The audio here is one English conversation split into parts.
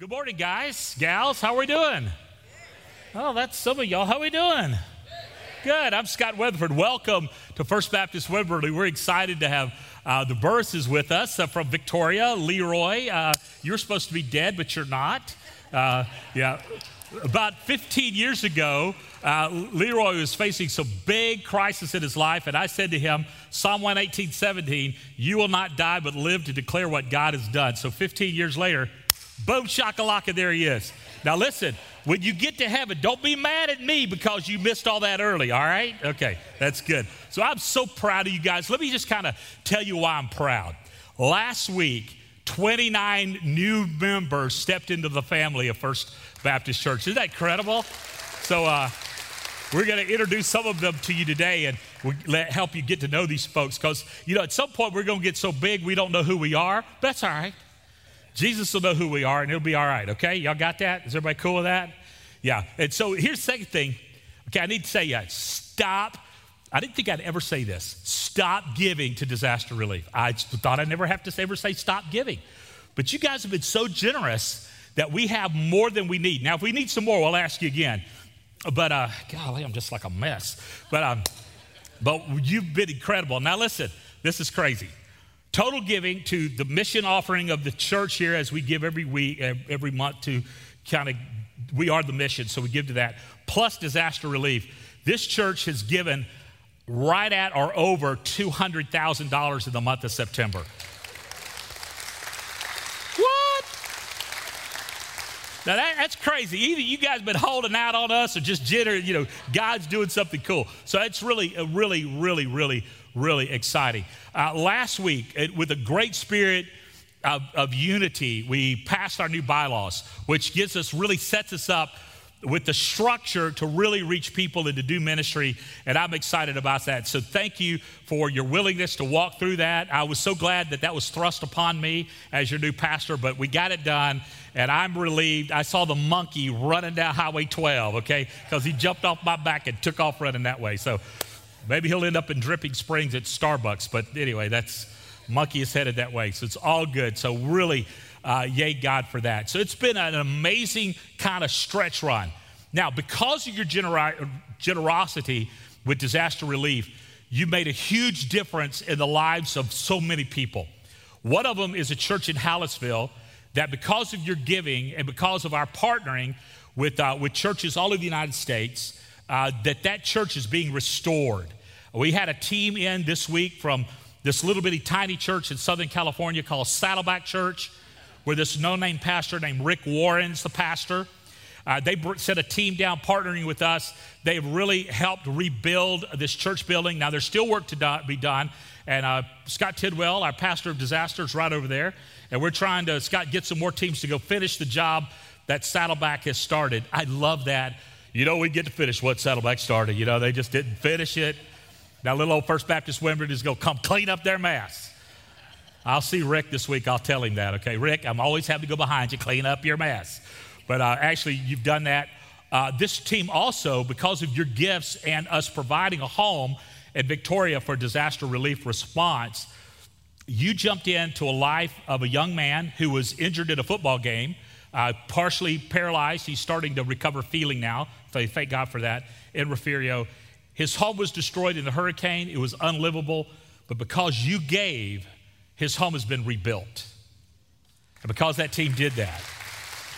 Good morning, guys, gals. How are we doing? Oh, that's some of y'all. How are we doing? Good. I'm Scott Weatherford. Welcome to First Baptist Woodward. We're excited to have uh, the Burrises with us uh, from Victoria. Leroy, uh, you're supposed to be dead, but you're not. Uh, yeah. About 15 years ago, uh, Leroy was facing some big crisis in his life, and I said to him, Psalm 118, 17, you will not die but live to declare what God has done. So 15 years later, Boom shakalaka, there he is. Now listen, when you get to heaven, don't be mad at me because you missed all that early, all right? Okay, that's good. So I'm so proud of you guys. Let me just kind of tell you why I'm proud. Last week, 29 new members stepped into the family of First Baptist Church. Isn't that incredible? So, uh, we're going to introduce some of them to you today and we'll help you get to know these folks because, you know, at some point we're going to get so big we don't know who we are. That's all right. Jesus will know who we are and it'll be all right, okay? Y'all got that? Is everybody cool with that? Yeah. And so here's the second thing. Okay, I need to say, yeah, stop. I didn't think I'd ever say this. Stop giving to disaster relief. I thought I'd never have to ever say stop giving. But you guys have been so generous that we have more than we need. Now, if we need some more, we'll ask you again. But, uh, golly, I'm just like a mess. But, um, but you've been incredible. Now, listen, this is crazy. Total giving to the mission offering of the church here as we give every week, every month to kind of, we are the mission, so we give to that, plus disaster relief. This church has given right at or over $200,000 in the month of September. What? Now that, that's crazy. Either you guys been holding out on us or just jitter, you know, God's doing something cool. So it's really, uh, really, really, really really exciting. Uh, last week, it, with a great spirit of, of unity, we passed our new bylaws, which gives us, really sets us up with the structure to really reach people and to do ministry. And I'm excited about that. So thank you for your willingness to walk through that. I was so glad that that was thrust upon me as your new pastor, but we got it done. And I'm relieved. I saw the monkey running down Highway 12, okay, because he jumped off my back and took off running that way. So Maybe he'll end up in Dripping Springs at Starbucks, but anyway, that's Monkey is headed that way. So it's all good. So really, uh, yay God for that. So it's been an amazing kind of stretch run. Now, because of your generosity with disaster relief, you made a huge difference in the lives of so many people. One of them is a church in Hallettsville that, because of your giving and because of our partnering with, uh, with churches all over the United States, uh, that that church is being restored. We had a team in this week from this little bitty tiny church in Southern California called Saddleback Church, where this no name pastor named Rick Warren's the pastor. Uh, they sent a team down partnering with us. They've really helped rebuild this church building. Now, there's still work to do, be done. And uh, Scott Tidwell, our pastor of disasters, right over there. And we're trying to, Scott, get some more teams to go finish the job that Saddleback has started. I love that. You know, we get to finish what Saddleback started. You know, they just didn't finish it. Now, little old First Baptist Wimberley is going to come clean up their mess. I'll see Rick this week. I'll tell him that. Okay, Rick, I'm always happy to go behind you, clean up your mess. But uh, actually, you've done that. Uh, this team also, because of your gifts and us providing a home at Victoria for disaster relief response, you jumped into a life of a young man who was injured in a football game, uh, partially paralyzed. He's starting to recover feeling now. So thank God for that in Refugio. His home was destroyed in the hurricane, it was unlivable, but because you gave, his home has been rebuilt. And because that team did that,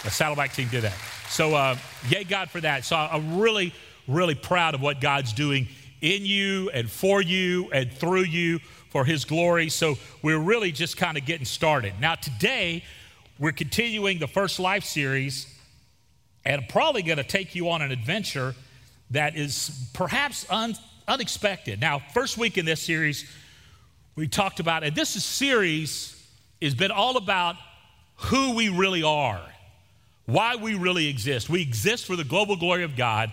the Saddleback team did that. So, uh, yay, God, for that. So, I'm really, really proud of what God's doing in you and for you and through you for His glory. So, we're really just kind of getting started. Now, today, we're continuing the First Life series and probably going to take you on an adventure that is perhaps un, unexpected. Now, first week in this series, we talked about, and this is series has been all about who we really are, why we really exist. We exist for the global glory of God,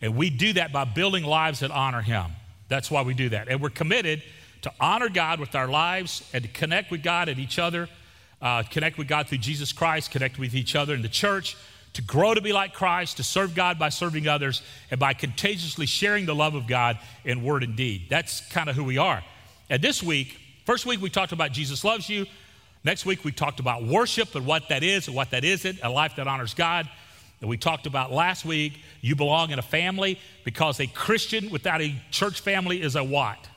and we do that by building lives that honor Him. That's why we do that. And we're committed to honor God with our lives and to connect with God and each other, uh, connect with God through Jesus Christ, connect with each other in the church to grow to be like Christ, to serve God by serving others, and by contagiously sharing the love of God in word and deed. That's kind of who we are. And this week, first week we talked about Jesus loves you. Next week, we talked about worship and what that is and what that isn't, a life that honors God. And we talked about last week, you belong in a family because a Christian without a church family is a what?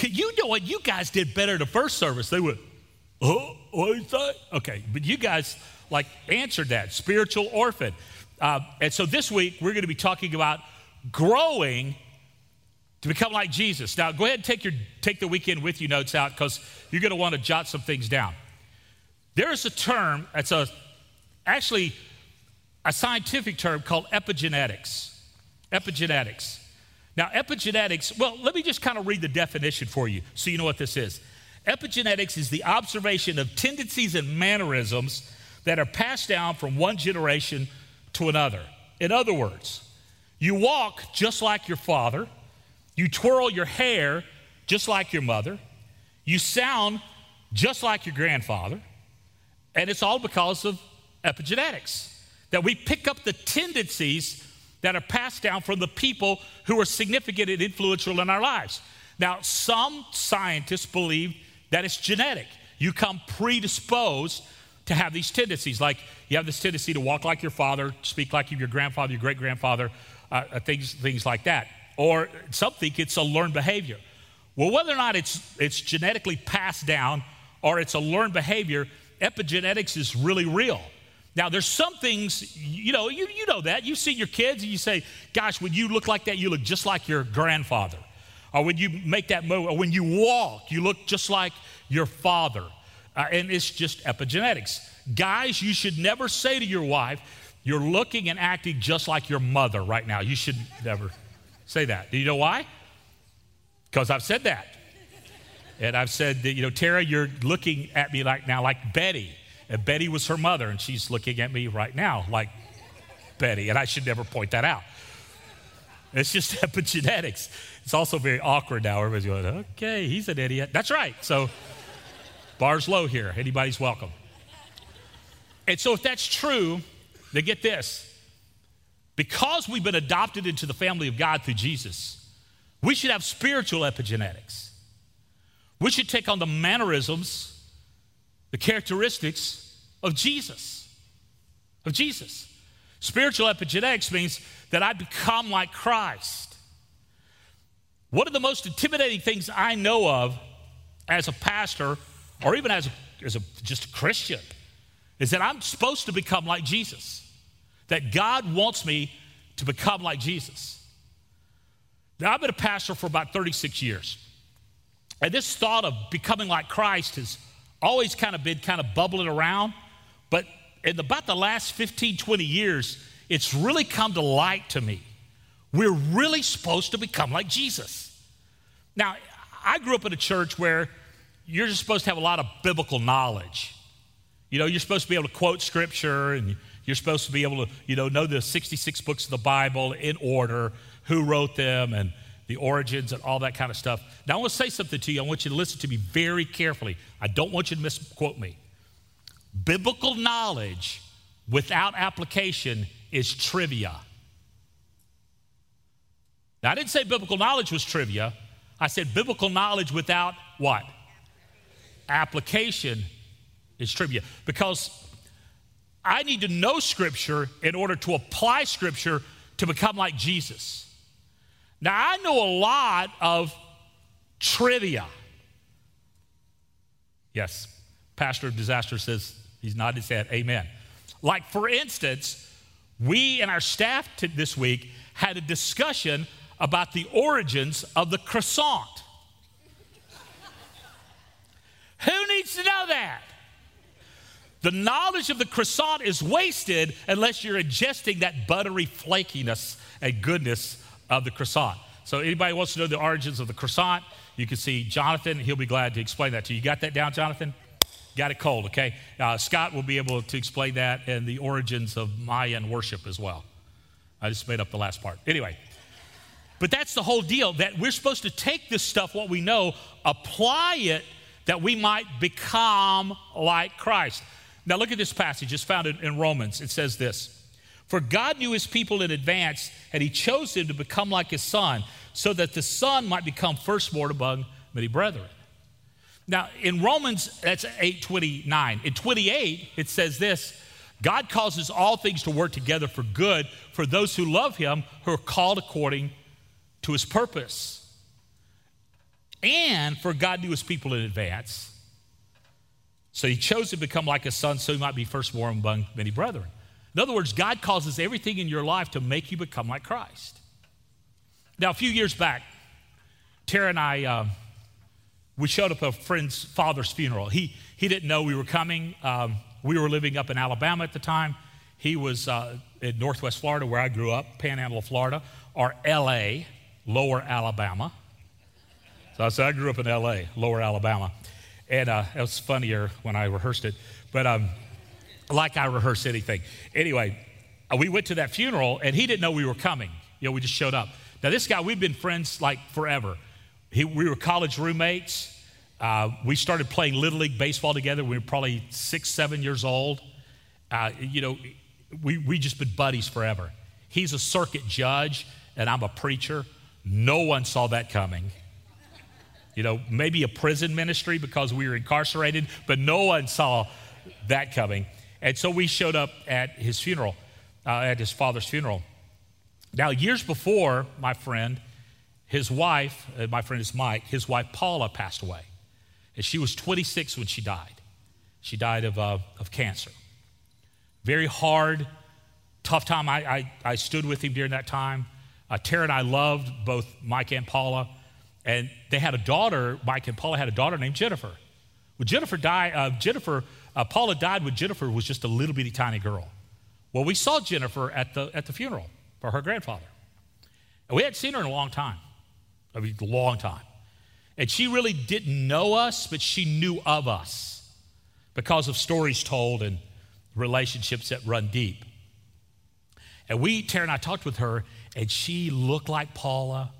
You know what? You guys did better the first service. They went, oh, what is that? Okay, but you guys like answered that spiritual orphan. Uh, and so this week, we're going to be talking about growing to become like Jesus. Now, go ahead and take, your, take the weekend with you notes out because you're going to want to jot some things down. There is a term, it's a, actually a scientific term called epigenetics. Epigenetics. Now, epigenetics, well, let me just kind of read the definition for you so you know what this is. Epigenetics is the observation of tendencies and mannerisms that are passed down from one generation to another. In other words, you walk just like your father, you twirl your hair just like your mother, you sound just like your grandfather, and it's all because of epigenetics. That we pick up the tendencies that are passed down from the people who are significant and influential in our lives. Now, some scientists believe that it's genetic. You come predisposed to have these tendencies. Like you have this tendency to walk like your father, speak like your grandfather, your great grandfather, uh, uh, things, things like that. Or some think it's a learned behavior. Well, whether or not it's, it's genetically passed down or it's a learned behavior, epigenetics is really real. Now, there's some things, you know, you, you know that. You see your kids and you say, gosh, when you look like that, you look just like your grandfather. Or when you make that move, or when you walk, you look just like your father. Uh, and it's just epigenetics. Guys, you should never say to your wife, you're looking and acting just like your mother right now. You should never say that. Do you know why? Because I've said that. And I've said that, you know, Tara, you're looking at me like now like Betty. And Betty was her mother, and she's looking at me right now like Betty, and I should never point that out. It's just epigenetics. It's also very awkward now. Everybody's going, okay, he's an idiot. That's right. So, bar's low here. Anybody's welcome. And so, if that's true, then get this. Because we've been adopted into the family of God through Jesus, we should have spiritual epigenetics. We should take on the mannerisms the characteristics of Jesus. Of Jesus. Spiritual epigenetics means that I become like Christ. One of the most intimidating things I know of as a pastor, or even as, as a, just a Christian, is that I'm supposed to become like Jesus. That God wants me to become like Jesus. Now, I've been a pastor for about 36 years. And this thought of becoming like Christ has always kind of been kind of bubbling around, but in about the last 15, 20 years, it's really come to light to me. We're really supposed to become like Jesus. Now, I grew up in a church where you're just supposed to have a lot of biblical knowledge. You know, you're supposed to be able to quote scripture and you're supposed to be able to, you know, know the 66 books of the Bible in order, who wrote them, and the origins and all that kind of stuff. Now, I want to say something to you. I want you to listen to me very carefully. I don't want you to misquote me. Biblical knowledge without application is trivia. Now, I didn't say biblical knowledge was trivia. I said biblical knowledge without what? Application is trivia. Because I need to know Scripture in order to apply Scripture to become like Jesus. Now, I know a lot of trivia. Yes, Pastor of Disaster says he's nodding his head. Amen. Like, for instance, we and our staff this week had a discussion about the origins of the croissant. Who needs to know that? The knowledge of the croissant is wasted unless you're ingesting that buttery flakiness and goodness of the croissant. So, anybody wants to know the origins of the croissant, you can see Jonathan. He'll be glad to explain that to you. You got that down, Jonathan? Got it cold, okay? Uh, Scott will be able to explain that and the origins of Mayan worship as well. I just made up the last part. Anyway, but that's the whole deal that we're supposed to take this stuff, what we know, apply it that we might become like Christ. Now, look at this passage. It's found in, Romans. It says this for God knew his people in advance, and he chose him to become like his son, so that the son might become firstborn among many brethren. Now, in Romans, that's 829. In 28, it says this God causes all things to work together for good for those who love him, who are called according to his purpose. And for God knew his people in advance. So he chose to become like a son so he might be firstborn among many brethren. In other words, God causes everything in your life to make you become like Christ. Now, a few years back, Tara and I, uh, we showed up at a friend's father's funeral. He, he didn't know we were coming. Um, we were living up in Alabama at the time. He was uh, in Northwest Florida, where I grew up, Panhandle Florida, or LA, Lower Alabama. So I said, I grew up in LA, Lower Alabama. And uh, it was funnier when I rehearsed it, but um, like I rehearse anything. Anyway, uh, we went to that funeral, and he didn't know we were coming. You know, we just showed up. Now, this guy, we've been friends like forever. He, we were college roommates. Uh, we started playing Little League Baseball together. We were probably six, seven years old. Uh, you know, we, we just been buddies forever. He's a circuit judge, and I'm a preacher. No one saw that coming. You know, maybe a prison ministry because we were incarcerated, but no one saw that coming. And so we showed up at his funeral, uh, at his father's funeral. Now, years before, my friend, his wife, uh, my friend is Mike, his wife Paula passed away. And she was 26 when she died. She died of, uh, of cancer. Very hard, tough time. I, I, I, stood with him during that time. Uh, Tara and I loved both Mike and Paula. And they had a daughter, Mike and Paula had a daughter named Jennifer. When Jennifer died, uh, Jennifer, uh, Paula died when Jennifer was just a little bitty tiny girl. Well, we saw Jennifer at the, at the funeral for her grandfather. And we hadn't seen her in a long time. I mean, a long time. And she really didn't know us, but she knew of us because of stories told and relationships that run deep. And we, Tara and I talked with her, and she looked like Paula.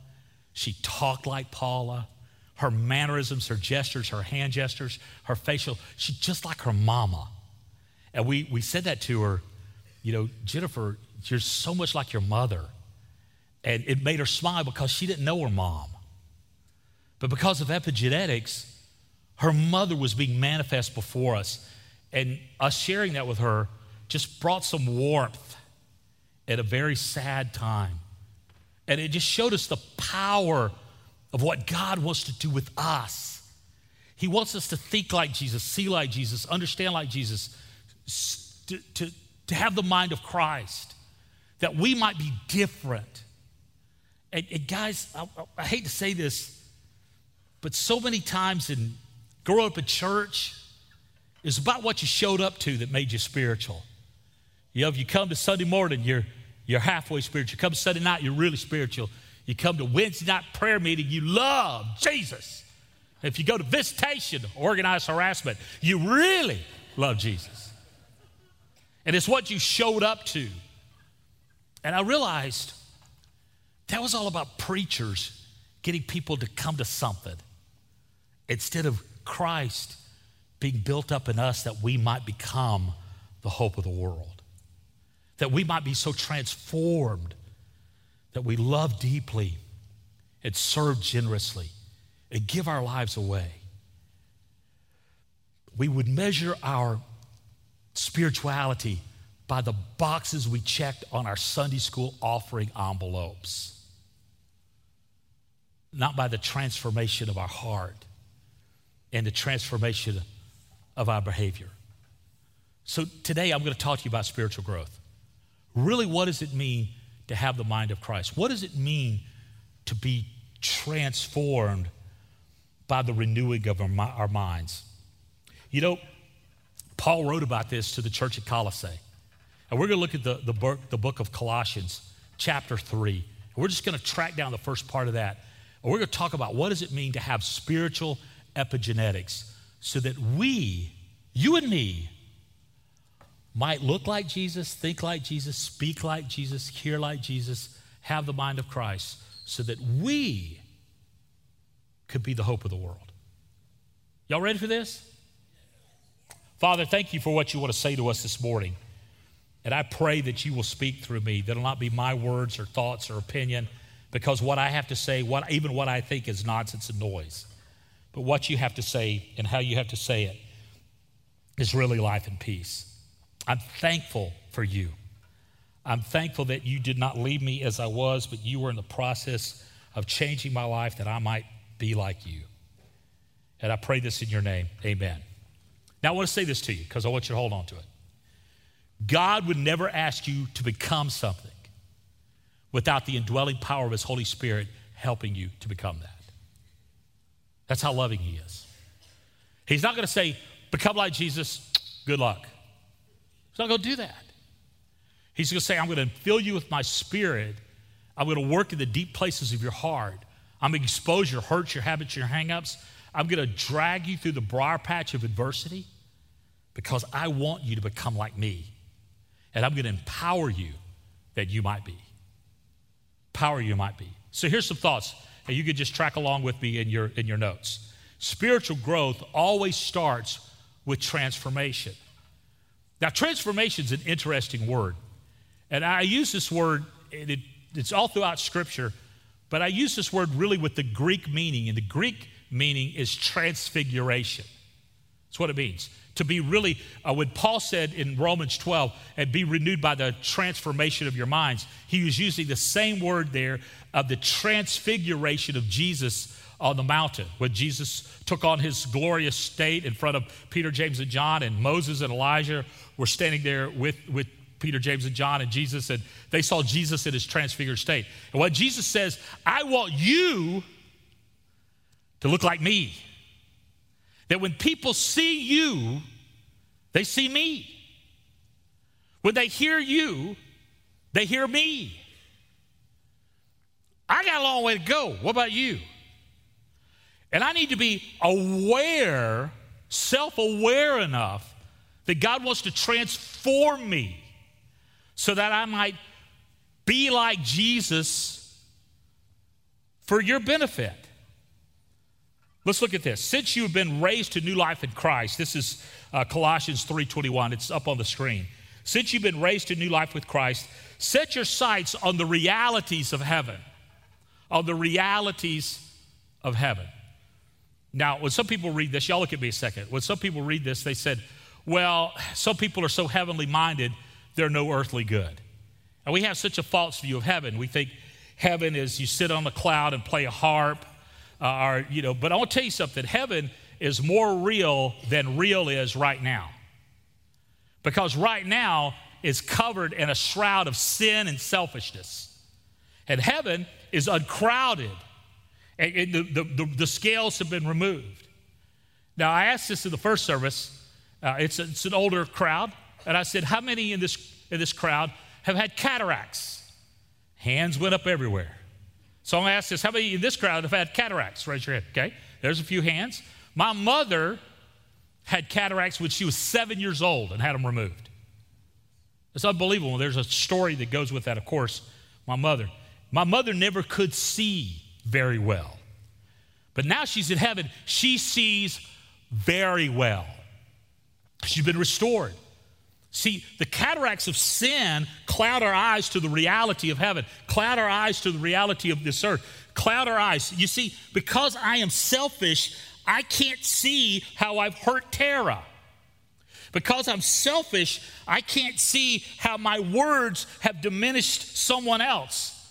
She talked like Paula. Her mannerisms, her gestures, her hand gestures, her facial, she's just like her mama. And we, we said that to her, you know, Jennifer, you're so much like your mother. And it made her smile because she didn't know her mom. But because of epigenetics, her mother was being manifest before us. And us sharing that with her just brought some warmth at a very sad time. And it just showed us the power of what God wants to do with us. He wants us to think like Jesus, see like Jesus, understand like Jesus, to, to, to have the mind of Christ that we might be different. And, and guys, I, I, hate to say this, but so many times in growing up in church, it's about what you showed up to that made you spiritual. You know, if you come to Sunday morning, you're, you're halfway spiritual. You come Sunday night, you're really spiritual. You come to Wednesday night prayer meeting, you love Jesus. If you go to visitation, organized harassment, you really love Jesus. And it's what you showed up to. And I realized that was all about preachers getting people to come to something instead of Christ being built up in us that we might become the hope of the world, that we might be so transformed that we love deeply and serve generously and give our lives away. We would measure our spirituality by the boxes we checked on our Sunday school offering envelopes, not by the transformation of our heart and the transformation of our behavior. So today I'm going to talk to you about spiritual growth. Really, what does it mean to have the mind of Christ? What does it mean to be transformed by the renewing of our, our minds? You know, Paul wrote about this to the church at Colossae. And we're going to look at the, the, book, the book of Colossians, chapter 3. We're just going to track down the first part of that. And we're going to talk about what does it mean to have spiritual epigenetics so that we, you and me, might look like Jesus, think like Jesus, speak like Jesus, hear like Jesus, have the mind of Christ, so that we could be the hope of the world. Y'all ready for this? Father, thank you for what you want to say to us this morning. And I pray that you will speak through me. That'll not be my words or thoughts or opinion, because what I have to say, what, even what I think, is nonsense and noise. but what you have to say and how you have to say it is really life and peace. I'm thankful for you. I'm thankful that you did not leave me as I was, but you were in the process of changing my life that I might be like you. And I pray this in your name. Amen. Now, I want to say this to you because I want you to hold on to it. God would never ask you to become something without the indwelling power of His Holy Spirit helping you to become that. That's how loving He is. He's not going to say, become like Jesus, good luck. He's not going to do that. He's going to say, I'm going to fill you with my spirit. I'm going to work in the deep places of your heart. I'm going to expose your hurts, your habits, your hangups. I'm going to drag you through the briar patch of adversity because I want you to become like me. And I'm going to empower you that you might be. Power you might be. So here's some thoughts, and you could just track along with me in your, in your notes. Spiritual growth always starts with transformation. Now, transformation is an interesting word. And I use this word, it, it's all throughout Scripture, but I use this word really with the Greek meaning. And the Greek meaning is transfiguration. That's what it means. To be really, uh, when Paul said in Romans 12, and be renewed by the transformation of your minds, he was using the same word there of the transfiguration of Jesus on the mountain when Jesus took on his glorious state in front of Peter, James, and John, and Moses and Elijah were standing there with, with Peter, James, and John and Jesus, and they saw Jesus in his transfigured state. And what Jesus says, I want you to look like me. That when people see you, they see me. When they hear you, they hear me. I got a long way to go. What about you? And I need to be aware, self aware enough that God wants to transform me so that I might be like Jesus for your benefit. Let's look at this. Since you have been raised to new life in Christ, this is uh, Colossians 3:21. It's up on the screen. Since you've been raised to new life with Christ, set your sights on the realities of heaven. On the realities of heaven. Now, when some people read this, y'all look at me a second. When some people read this, they said, well, some people are so heavenly minded, they're no earthly good. And we have such a false view of heaven. We think heaven is you sit on a cloud and play a harp, uh, or, you know, but I want to tell you something heaven is more real than real is right now. Because right now is covered in a shroud of sin and selfishness. And heaven is uncrowded, and, the, the, the, the, scales have been removed. Now, I asked this in the first service. Uh, it's, a, it's an older crowd. And I said, How many in this, in this crowd have had cataracts? Hands went up everywhere. So I asked this How many in this crowd have had cataracts? Raise your hand. Okay. There's a few hands. My mother had cataracts when she was seven years old and had them removed. It's unbelievable. There's a story that goes with that, of course. My mother. My mother never could see very well. But now she's in heaven. She sees very well. She's been restored. See, the cataracts of sin cloud our eyes to the reality of heaven, cloud our eyes to the reality of this earth, cloud our eyes. You see, because I am selfish, I can't see how I've hurt Tara. Because I'm selfish, I can't see how my words have diminished someone else.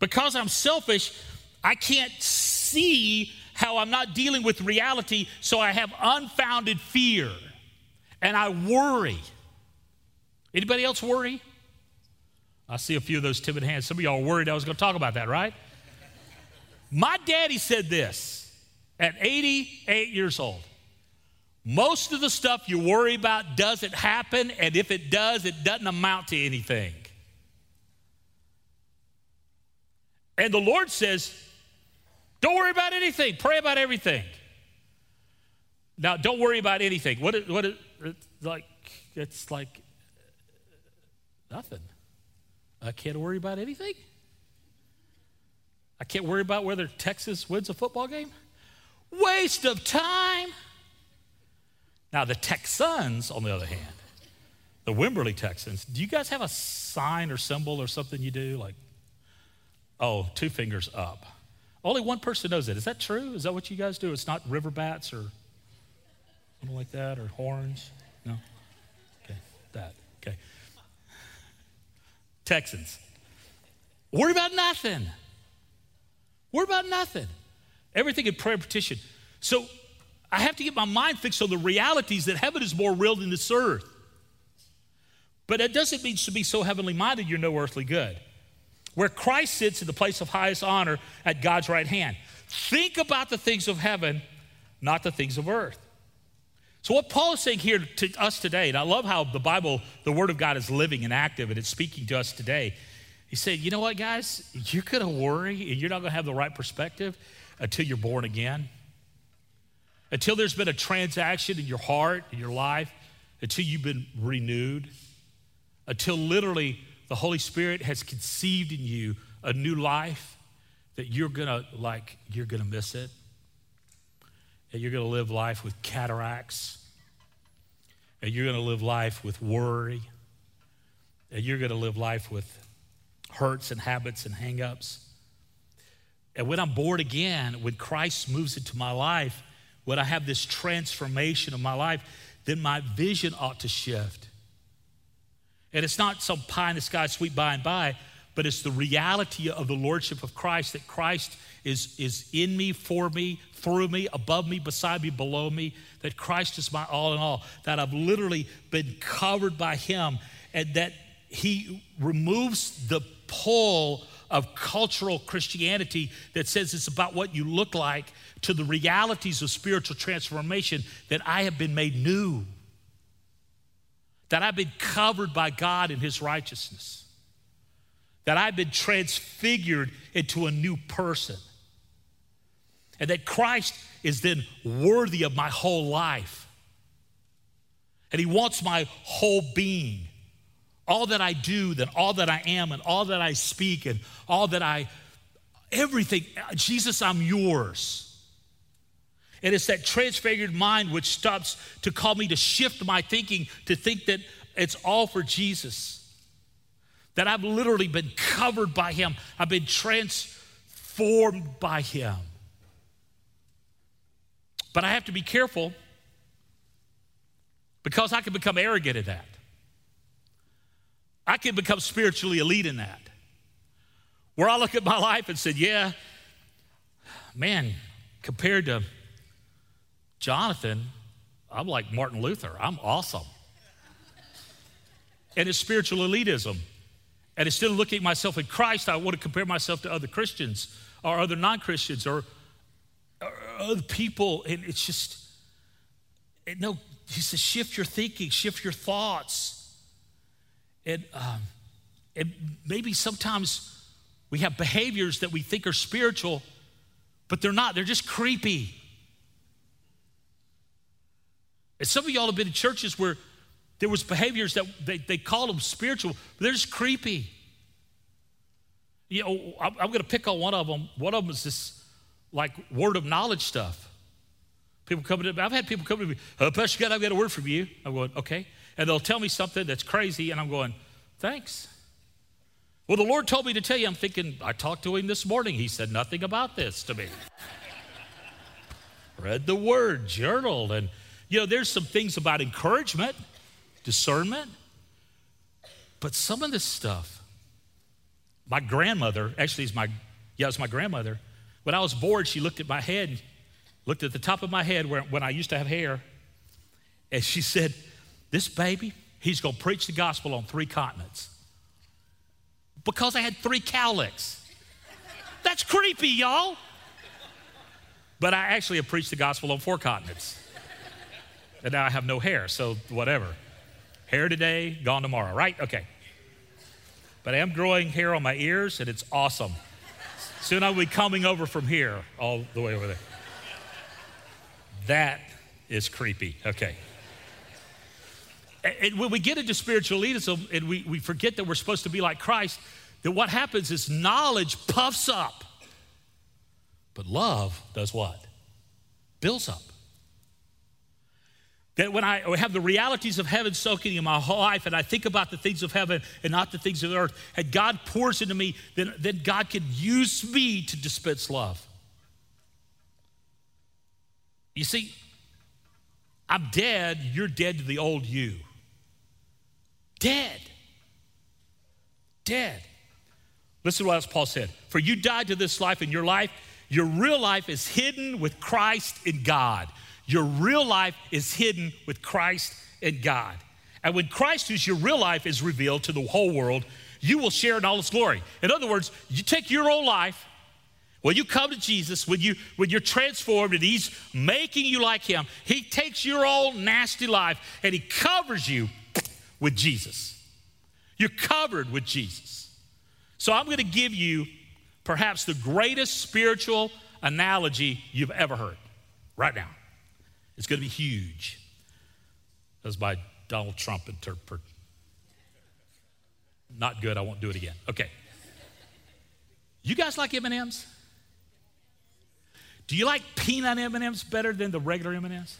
Because I'm selfish, I can't see how I'm not dealing with reality, so I have unfounded fear and I worry. Anybody else worry? I see a few of those timid hands. Some of y'all worried I was going to talk about that, right? My daddy said this at 88 years old. Most of the stuff you worry about doesn't happen, and if it does, it doesn't amount to anything. And the Lord says, don't worry about anything, pray about everything. Now, don't worry about anything. What, what, like, it's like Nothing. I can't worry about anything. I can't worry about whether Texas wins a football game. Waste of time. Now, the Texans, on the other hand, the Wimberley Texans, do you guys have a sign or symbol or something you do? Like, oh, two fingers up. Only one person knows it. Is that true? Is that what you guys do? It's not river bats or something like that or horns? No? Okay, that. Okay. Texans. Worry about nothing. Worry about nothing. Everything in prayer petition. So I have to get my mind fixed on the realities that heaven is more real than this earth. But that doesn't mean to be so heavenly minded you're no earthly good. Where Christ sits in the place of highest honor at God's right hand. Think about the things of heaven, not the things of earth. So, what Paul is saying here to us today, and I love how the Bible, the Word of God, is living and active and it's speaking to us today. He said, You know what, guys? You're going to worry and you're not going to have the right perspective until you're born again, until there's been a transaction in your heart, in your life, until you've been renewed, until literally the Holy Spirit has conceived in you a new life that you're going to, like, you're going to miss it. And you're going to live life with cataracts. And you're going to live life with worry. And you're going to live life with hurts and habits and hangups. And when I'm born again, when Christ moves into my life, when I have this transformation of my life, then my vision ought to shift. And it's not some pie in the sky, sweet by and by, but it's the reality of the Lordship of Christ that Christ is, is in me, for me, through me, above me, beside me, below me, that Christ is my all in all, that I've literally been covered by Him, and that He removes the pull of cultural Christianity that says it's about what you look like to the realities of spiritual transformation that I have been made new, that I've been covered by God in His righteousness, that I've been transfigured into a new person, and that Christ is then worthy of my whole life. And He wants my whole being all that I do, then all that I am, and all that I speak, and all that I, everything, Jesus, I'm yours. And it's that transfigured mind which stops to call me to shift my thinking to think that it's all for Jesus. That I've literally been covered by Him, I've been transformed by Him. But I have to be careful because I can become arrogant at that. I can become spiritually elite in that. Where I look at my life and said, yeah, man, compared to Jonathan, I'm like Martin Luther. I'm awesome. and it's spiritual elitism. And instead of looking at myself in Christ, I want to compare myself to other Christians or other non Christians or, or, other people. And it's just, it, no, he says, shift your thinking, shift your thoughts. And, um, and maybe sometimes we have behaviors that we think are spiritual, but they're not, they're just creepy. And some of y'all have been in churches where there was behaviors that they, they called them spiritual, but they're just creepy. You oh, know, I'm, I'm going to pick on one of them. One of them is this like word of knowledge stuff. People come to me, I've had people come to me, oh, Pastor God, I've got a word from you. I'm going, okay and they'll tell me something that's crazy, and I'm going, thanks. Well, the Lord told me to tell you. I'm thinking, I talked to him this morning. He said nothing about this to me. Read the word, journaled, and you know, there's some things about encouragement, discernment, but some of this stuff, my grandmother, actually, is my, yeah, it's my grandmother. When I was bored, she looked at my head, looked at the top of my head where, when I used to have hair, and she said, this baby, he's going to preach the gospel on three continents. Because I had three cowlicks. That's creepy, y'all. But I actually have preached the gospel on four continents. And now I have no hair, so whatever. Hair today, gone tomorrow, right? Okay. But I am growing hair on my ears, and it's awesome. Soon I'll be coming over from here all the way over there. That is creepy. Okay. And when we get into spiritual elitism and we, we forget that we're supposed to be like Christ, then what happens is knowledge puffs up. But love does what? Builds up. That when I have the realities of heaven soaking in my whole life and I think about the things of heaven and not the things of earth, and God pours into me, then, then God can use me to dispense love. You see, I'm dead, you're dead to the old you. Dead. Dead. Listen to what else Paul said. For you died to this life, and your life, your real life is hidden with Christ in God. Your real life is hidden with Christ and God. And when Christ, who's your real life, is revealed to the whole world, you will share in all his glory. In other words, you take your old life, when you come to Jesus, when, you, when you're transformed and He's making you like Him, He takes your old nasty life and He covers you with Jesus. You're covered with Jesus. So I'm going to give you perhaps the greatest spiritual analogy you've ever heard right now. It's going to be huge. That was by Donald Trump interpret. Not good. I won't do it again. Okay. You guys like M&Ms? Do you like peanut M&Ms better than the regular M&Ms?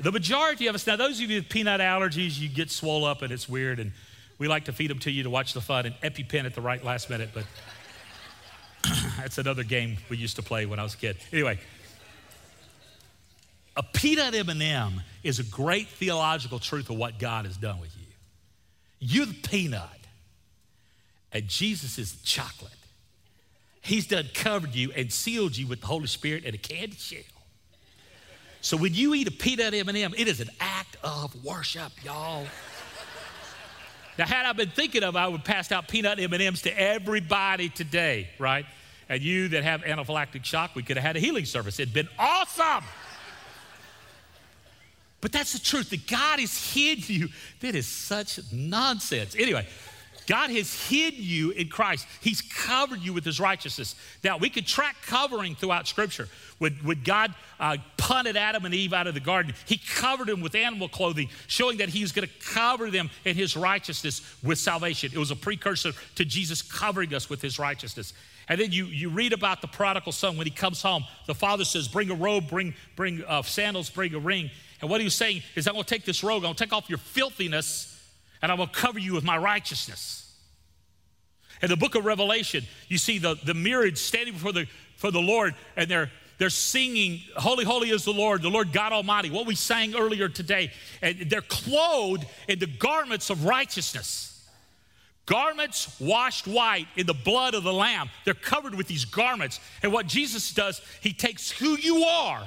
The majority of us, now those of you with peanut allergies, you get swole up and it's weird and we like to feed them to you to watch the fun and EpiPen at the right last minute, but that's another game we used to play when I was a kid. Anyway, a peanut M&M is a great theological truth of what God has done with you. You're the peanut, and Jesus is the chocolate. He's done covered you and sealed you with the Holy Spirit and a candy shell. So when you eat a peanut M&M, it is an act of worship, y'all. now, had I been thinking of, I would pass out peanut M&Ms to everybody today, right? And you that have anaphylactic shock, we could have had a healing service. It'd been awesome. But that's the truth that God has hid you. That is such nonsense. Anyway, God has hid you in Christ. He's covered you with his righteousness. Now, we could track covering throughout Scripture. When, when God uh, punted Adam and Eve out of the garden, he covered them with animal clothing, showing that he was going to cover them in his righteousness with salvation. It was a precursor to Jesus covering us with his righteousness. And then you, you read about the prodigal son when he comes home. The father says, Bring a robe, bring, bring uh, sandals, bring a ring. And what he was saying is, I'm going to take this robe, I'm going to take off your filthiness, and I will cover you with my righteousness. In the book of Revelation, you see the, the myriads standing before the, for the Lord, and they're, they're singing, Holy, holy is the Lord, the Lord God Almighty, what we sang earlier today. And they're clothed in the garments of righteousness. Garments washed white in the blood of the Lamb. They're covered with these garments. And what Jesus does, He takes who you are,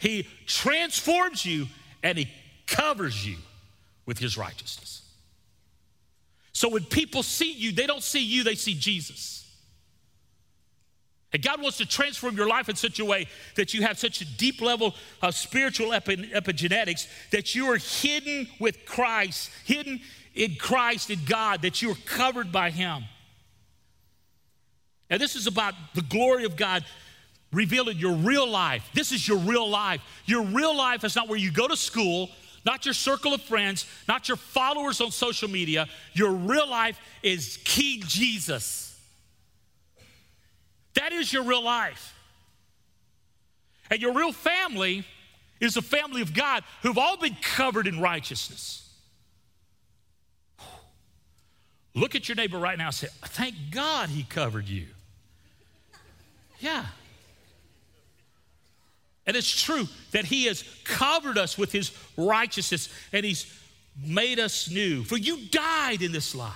He transforms you, and He covers you with His righteousness. So when people see you, they don't see you, they see Jesus. And God wants to transform your life in such a way that you have such a deep level of spiritual epi- epigenetics that you are hidden with Christ, hidden in Christ, in God, that you are covered by Him. And this is about the glory of God revealed in your real life. This is your real life. Your real life is not where you go to school, not your circle of friends, not your followers on social media. Your real life is King Jesus. That is your real life. And your real family is a family of God who've all been covered in righteousness. Look at your neighbor right now and say, Thank God he covered you. Yeah. And it's true that He has covered us with His righteousness and He's made us new. For you died in this life,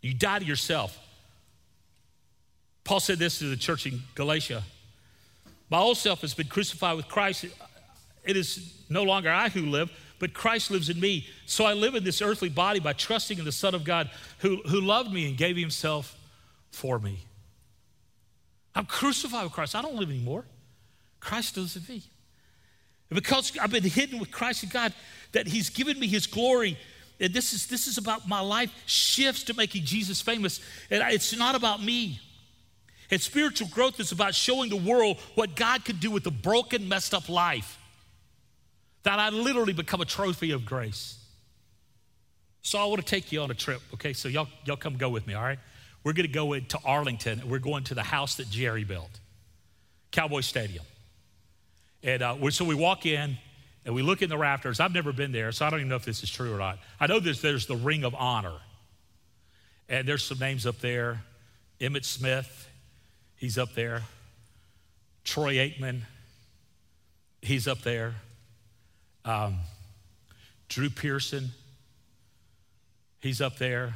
you died to yourself. Paul said this to the church in Galatia My old self has been crucified with Christ. It is no longer I who live, but Christ lives in me. So I live in this earthly body by trusting in the Son of God who, who loved me and gave himself for me. I'm crucified with Christ. I don't live anymore. Christ lives in me. And because I've been hidden with Christ and God, that He's given me His glory. And this is, this is about my life shifts to making Jesus famous. And it's not about me. And spiritual growth is about showing the world what God could do with a broken, messed up life. That I literally become a trophy of grace. So I want to take you on a trip, okay? So y'all, y'all come go with me, all right? We're going to go into Arlington and we're going to the house that Jerry built, Cowboy Stadium. And uh, so we walk in and we look in the rafters. I've never been there, so I don't even know if this is true or not. I know there's, there's the Ring of Honor. And there's some names up there Emmitt Smith, he's up there. Troy Aikman, he's up there. Um, Drew Pearson, he's up there.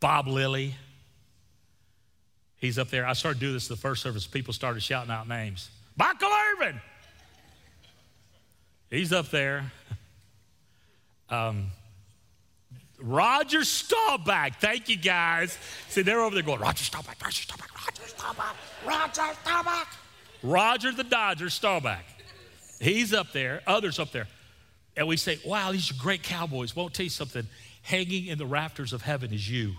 Bob Lilly, he's up there. I started doing this the first service. People started shouting out names. Michael Irvin, he's up there. Um, Roger Staubach. Thank you, guys. See, they're over there going, Roger Staubach, Roger Staubach, Roger Staubach, Roger Staubach. Roger the Dodger Staubach. He's up there, others up there. And we say, wow, these are great cowboys. Won't tell you something. Hanging in the rafters of heaven is you.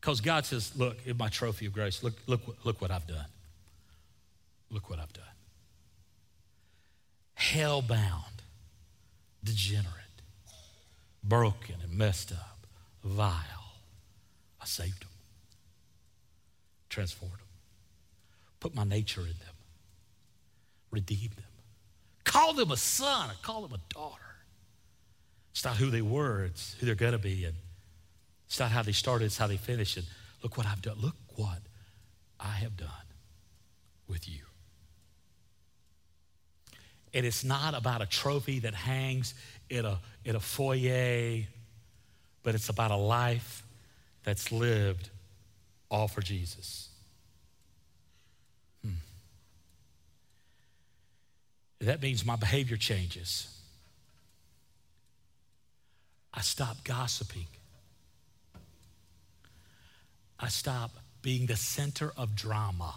Because God says, look, in my trophy of grace, look, look, look what I've done. Look what I've done. Hell bound, degenerate broken and messed up, vile. I saved them, transformed them, put my nature in them, redeemed them, called them a son, I called them a daughter. It's not who they were, it's who they're going to be. And it's not how they started, it's how they finished. And look what I've done. Look what I have done with you. And it's not about a trophy that hangs in a, in a foyer, but it's about a life that's lived all for Jesus. Hmm. That means my behavior changes. I stop gossiping. I stop being the center of drama.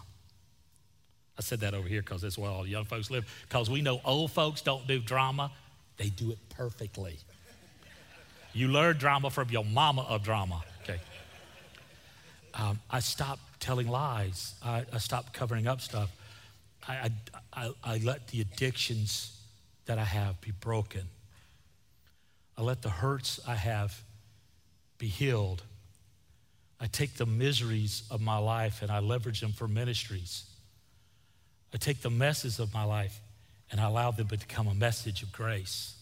I said that over here because that's where all the young folks live. Because we know old folks don't do drama, they do it perfectly. You learn drama from your mama of drama. Okay. Um, I stopped telling lies. I, I stopped covering up stuff. I, I, I, let the addictions that I have be broken. I let the hurts I have be healed. I take the miseries of my life and I leverage them for ministries. I take the messes of my life and I allow them to become a message of grace.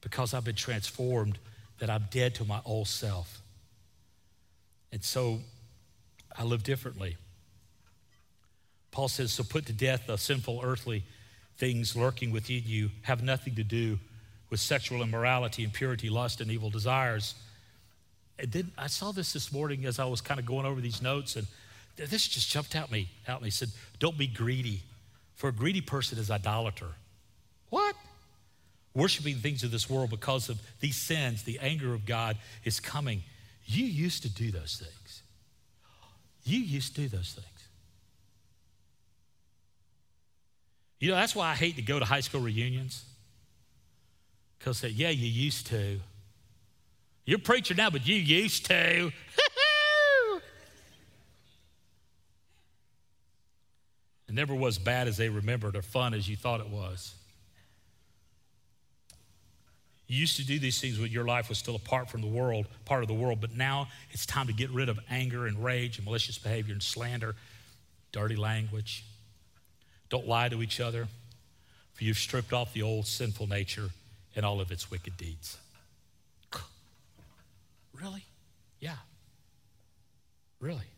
Because I've been transformed, that I'm dead to my old self. And so I live differently. Paul says, So put to death the sinful earthly things lurking within you, have nothing to do with sexual immorality, impurity, lust, and evil desires. And then I saw this this morning as I was kind of going over these notes, and this just jumped out me. Out me. Said, "Don't be greedy for a greedy person is idolater. What? Worshiping things of this world because of these sins, the anger of God is coming. You used to do those things. You used to do those things. You know, that's why I hate to go to high school reunions. Because, yeah, you used to. You're preacher now, but you used to. It never was bad as they remembered or fun as you thought it was. You used to do these things when your life was still apart from the world, part of the world, but now it's time to get rid of anger and rage and malicious behavior and slander, dirty language. Don't lie to each other, for you've stripped off the old sinful nature and all of its wicked deeds. Really? Yeah. Really?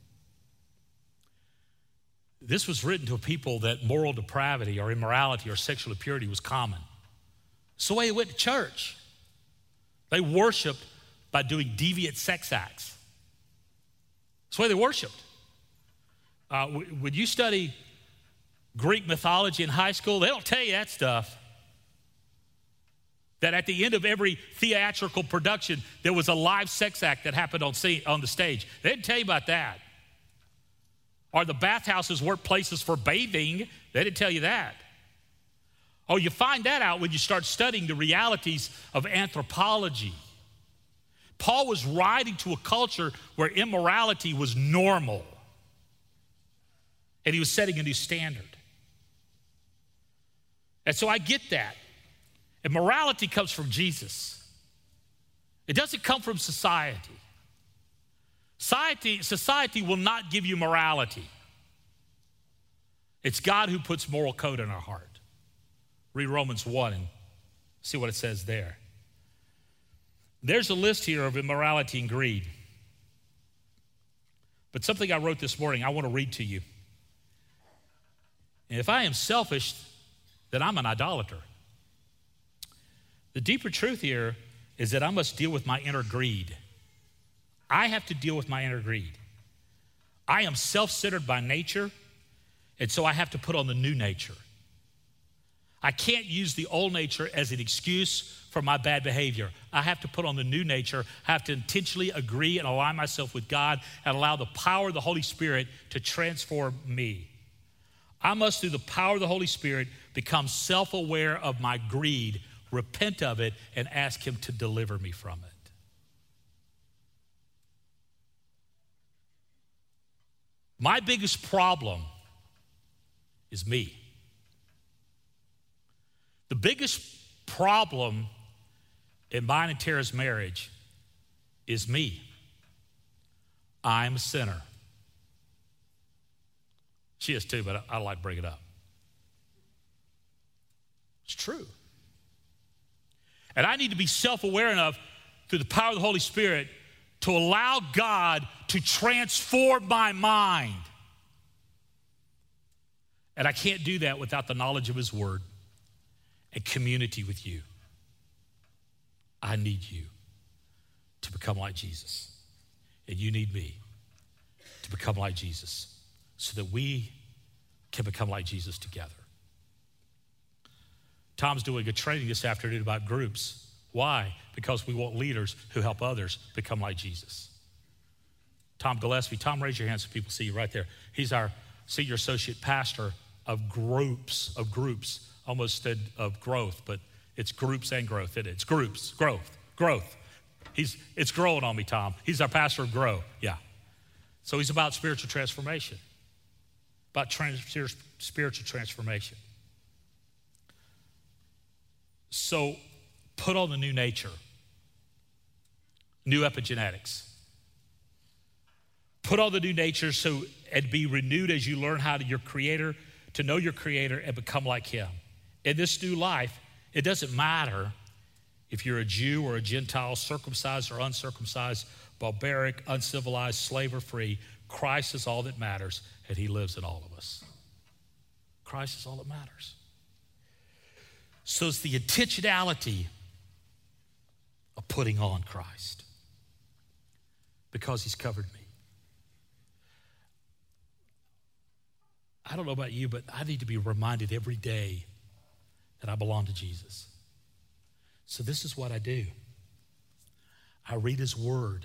This was written to a people that moral depravity or immorality or sexual impurity was common. It's the way they went to church. They worshiped by doing deviant sex acts. That's the way they worshiped. Uh, when you study Greek mythology in high school, they don't tell you that stuff. That at the end of every theatrical production, there was a live sex act that happened on, scene, on the stage. They didn't tell you about that. Or the bathhouses weren't places for bathing. They didn't tell you that. Oh, you find that out when you start studying the realities of anthropology. Paul was writing to a culture where immorality was normal, and he was setting a new standard. And so I get that. And morality comes from Jesus, it doesn't come from society. Society, society will not give you morality. It's God who puts moral code in our heart. Read Romans 1 and see what it says there. There's a list here of immorality and greed. But something I wrote this morning, I want to read to you. And if I am selfish, then I'm an idolater. The deeper truth here is that I must deal with my inner greed. I have to deal with my inner greed. I am self centered by nature, and so I have to put on the new nature. I can't use the old nature as an excuse for my bad behavior. I have to put on the new nature. I have to intentionally agree and align myself with God and allow the power of the Holy Spirit to transform me. I must, through the power of the Holy Spirit, become self aware of my greed, repent of it, and ask Him to deliver me from it. My biggest problem is me. The biggest problem in mine and Tara's marriage is me. I'm a sinner. She is too, but I, I like to bring it up. It's true. And I need to be self aware enough through the power of the Holy Spirit to allow God to transform my mind. And I can't do that without the knowledge of His Word and community with you. I need you to become like Jesus. And you need me to become like Jesus so that we can become like Jesus together. Tom's doing a training this afternoon about groups. Why? Because we want leaders who help others become like Jesus. Tom Gillespie, Tom, raise your hand so people see you right there. He's our senior associate pastor of groups, of groups, almost said of growth, but it's groups and growth. It, it's groups, growth, growth. He's, it's growing on me, Tom. He's our pastor of Grow. Yeah. So he's about spiritual transformation, about trans, spiritual transformation. So put on the new nature, new epigenetics. Put on the new nature so and be renewed as you learn how to your creator, to know your creator and become like him. In this new life, it doesn't matter if you're a Jew or a Gentile, circumcised or uncircumcised, barbaric, uncivilized, slave or free. Christ is all that matters, and He lives in all of us. Christ is all that matters. So it's the intentionality of putting on Christ because He's covered me. I don't know about you, but I need to be reminded every day that I belong to Jesus. So this is what I do I read His Word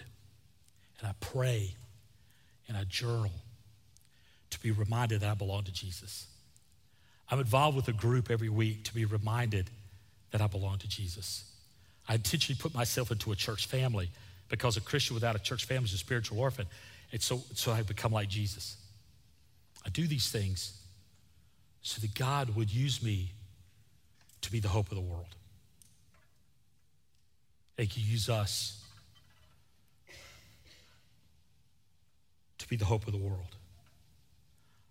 and I pray and I journal to be reminded that I belong to Jesus. I'm involved with a group every week to be reminded that I belong to Jesus. I intentionally put myself into a church family because a Christian without a church family is a spiritual orphan. And so, so I become like Jesus. I do these things so that God would use me to be the hope of the world. They could use us to be the hope of the world.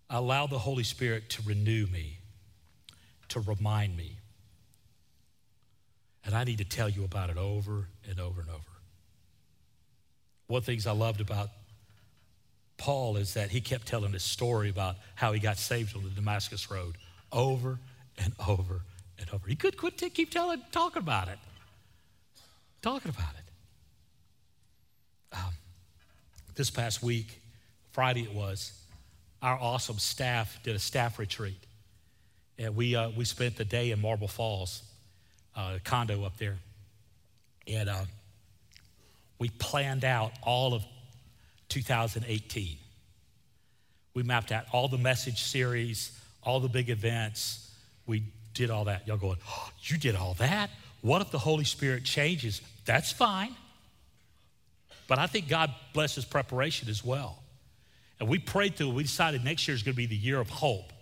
I Allow the Holy Spirit to renew me, to remind me. And I need to tell you about it over and over and over. One of the things I loved about Paul is that he kept telling his story about how he got saved on the Damascus Road over and over and over. He could quit, keep telling, talking about it. Talking about it. Um, this past week, Friday it was, our awesome staff did a staff retreat. And we, uh, we spent the day in Marble Falls, uh, condo up there. And uh, we planned out all of 2018. We mapped out all the message series, all the big events. We did all that. Y'all going, oh, You did all that? What if the Holy Spirit changes? That's fine. But I think God blesses preparation as well. And we prayed through it. We decided next year is going to be the year of hope.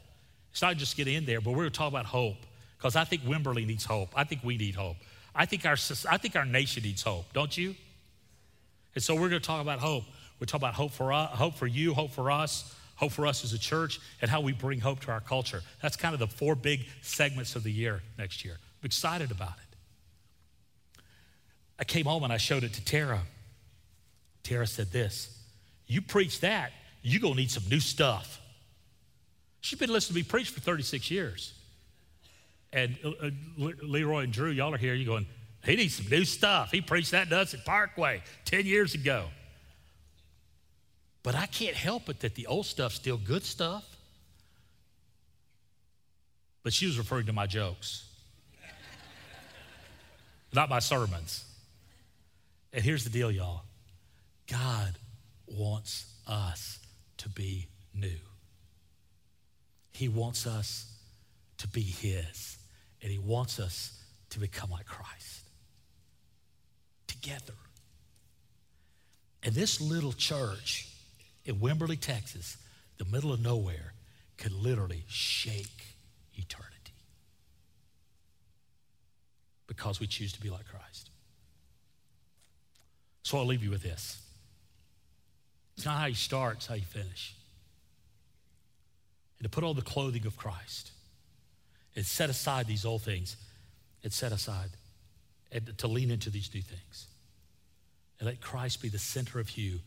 It's not just get in there, but we're going to talk about hope because I think Wimberley needs hope. I think we need hope. I think our, I think our nation needs hope, don't you? And so we're going to talk about hope. We're about hope for, us, hope for you, hope for us, hope for us as a church, and how we bring hope to our culture. That's kind of the four big segments of the year next year. I'm excited about it. I came home and I showed it to Tara. Tara said this You preach that, you're going to need some new stuff. She's been listening to me preach for 36 years. And uh, uh Leroy and Drew, y'all are here. You're going, he needs some new stuff. He preached that to us at Parkway 10 years ago. But I can't help it that the old stuff's still good stuff. But she was referring to my jokes, not my sermons. And here's the deal, y'all God wants us to be new. He wants us to be His, and He wants us to become like Christ together. And this little church in Wimberley, Texas, the middle of nowhere, could literally shake eternity because we choose to be like Christ. So I'll leave you with this. It's not how you start, it's how you finish. And to put on the clothing of Christ and set aside these old things and set aside and to lean into these new things. And let Christ be the center of you,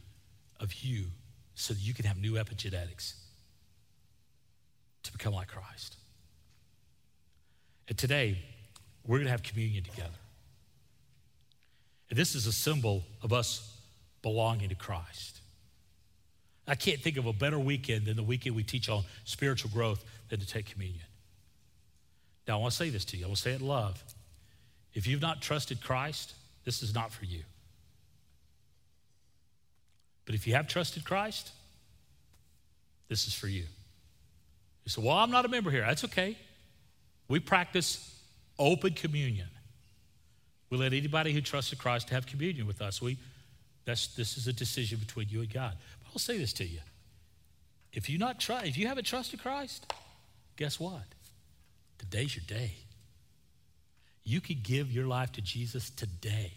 of you, so that you can have new epigenetics to become like Christ. And today, we're going to have communion together. And this is a symbol of us belonging to Christ. I can't think of a better weekend than the weekend we teach on spiritual growth than to take communion. Now, I want to say this to you. I want to say it in love. If you've not trusted Christ, this is not for you. But if you have trusted Christ, this is for you. You say, Well, I'm not a member here. That's okay. We practice open communion. We let anybody who trusted Christ have communion with us. We, that's, this is a decision between you and God. But I'll say this to you. If you not try, if you haven't trusted Christ, guess what? Today's your day. You could give your life to Jesus today.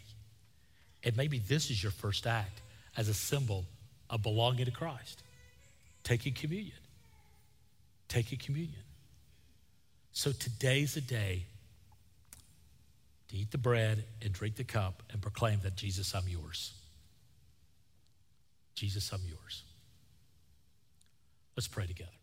And maybe this is your first act as a symbol of belonging to Christ. Taking communion. Taking communion. So today's a day to eat the bread and drink the cup and proclaim that Jesus, I'm yours. Jesus, I'm yours. Let's pray together.